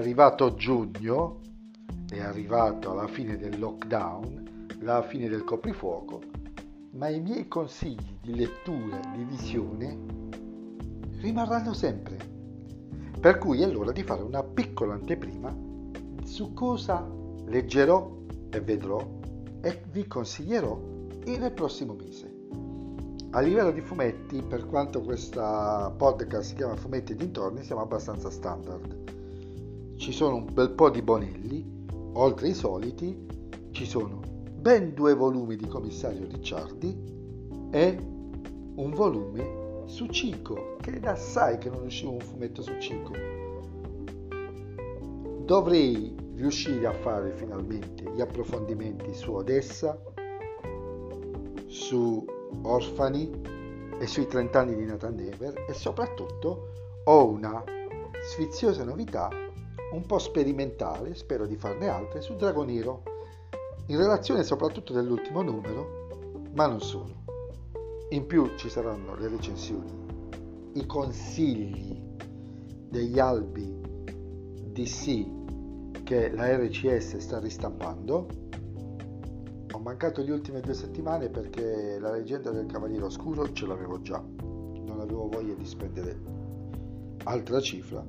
arrivato giugno, è arrivato alla fine del lockdown, la fine del coprifuoco, ma i miei consigli di lettura, di visione rimarranno sempre. Per cui è l'ora di fare una piccola anteprima su cosa leggerò e vedrò e vi consiglierò nel prossimo mese. A livello di fumetti, per quanto questa podcast si chiama Fumetti dintorni, siamo abbastanza standard. Ci sono un bel po' di bonelli, oltre ai soliti, ci sono ben due volumi di Commissario Ricciardi e un volume su Cico, che da assai che non usciva un fumetto su Cico. Dovrei riuscire a fare finalmente gli approfondimenti su Odessa, su Orfani e sui 30 anni di Nathan Never e soprattutto ho una sfiziosa novità un po' sperimentale, spero di farne altre, su Dragoniro, in relazione soprattutto dell'ultimo numero, ma non solo. In più ci saranno le recensioni, i consigli degli albi DC che la RCS sta ristampando ho mancato le ultime due settimane perché la leggenda del Cavaliere Oscuro ce l'avevo già. Non avevo voglia di spendere altra cifra,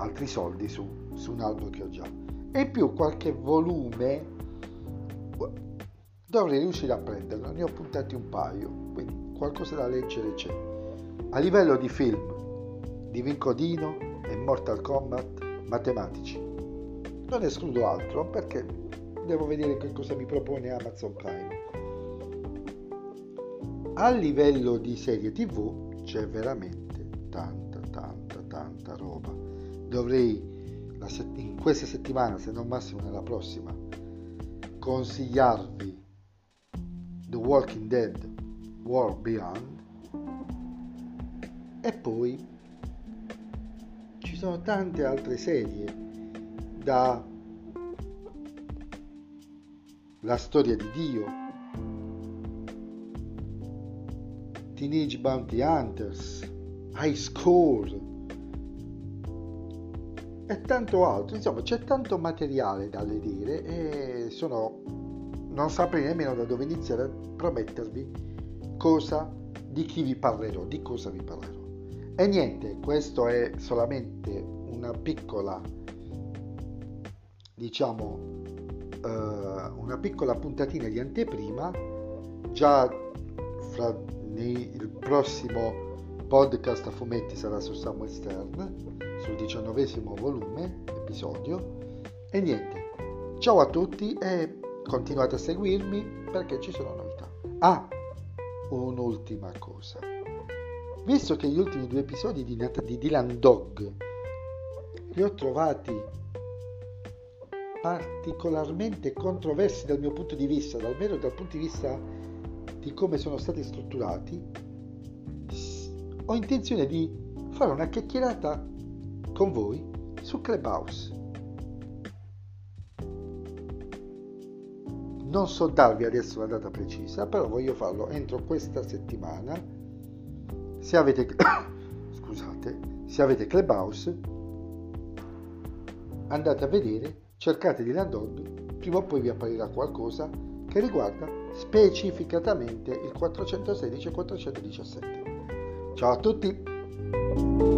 altri soldi su, su un album che ho già. E più qualche volume dovrei riuscire a prenderlo. Ne ho puntati un paio, quindi qualcosa da leggere c'è. A livello di film, di Vincodino e Mortal Kombat, matematici. Non escludo altro perché devo vedere che cosa mi propone Amazon Prime. A livello di serie TV c'è veramente tanta, tanta, tanta roba. Dovrei in questa settimana, se non massimo nella prossima, consigliarvi The Walking Dead War Beyond e poi ci sono tante altre serie da la storia di Dio, Teenage Bounty Hunters, High Score e tanto altro. Insomma, c'è tanto materiale da vedere e sono non saprei nemmeno da dove iniziare a promettervi cosa di chi vi parlerò, di cosa vi parlerò. E niente, questo è solamente una piccola diciamo uh, una piccola puntatina di anteprima già fra nei, il prossimo podcast a fumetti sarà su Samuel Stern sul diciannovesimo volume episodio. E niente. Ciao a tutti e continuate a seguirmi perché ci sono novità. Ah un'ultima cosa. Visto che gli ultimi due episodi di, di Dylan Dog li ho trovati particolarmente controversi dal mio punto di vista, almeno dal punto di vista di come sono stati strutturati, ho intenzione di fare una chiacchierata con voi su Clubhouse. Non so darvi adesso la data precisa, però voglio farlo entro questa settimana. Se avete, scusate, se avete Clubhouse, andate a vedere cercate di Landog, prima o poi vi apparirà qualcosa che riguarda specificatamente il 416 e 417. Ciao a tutti!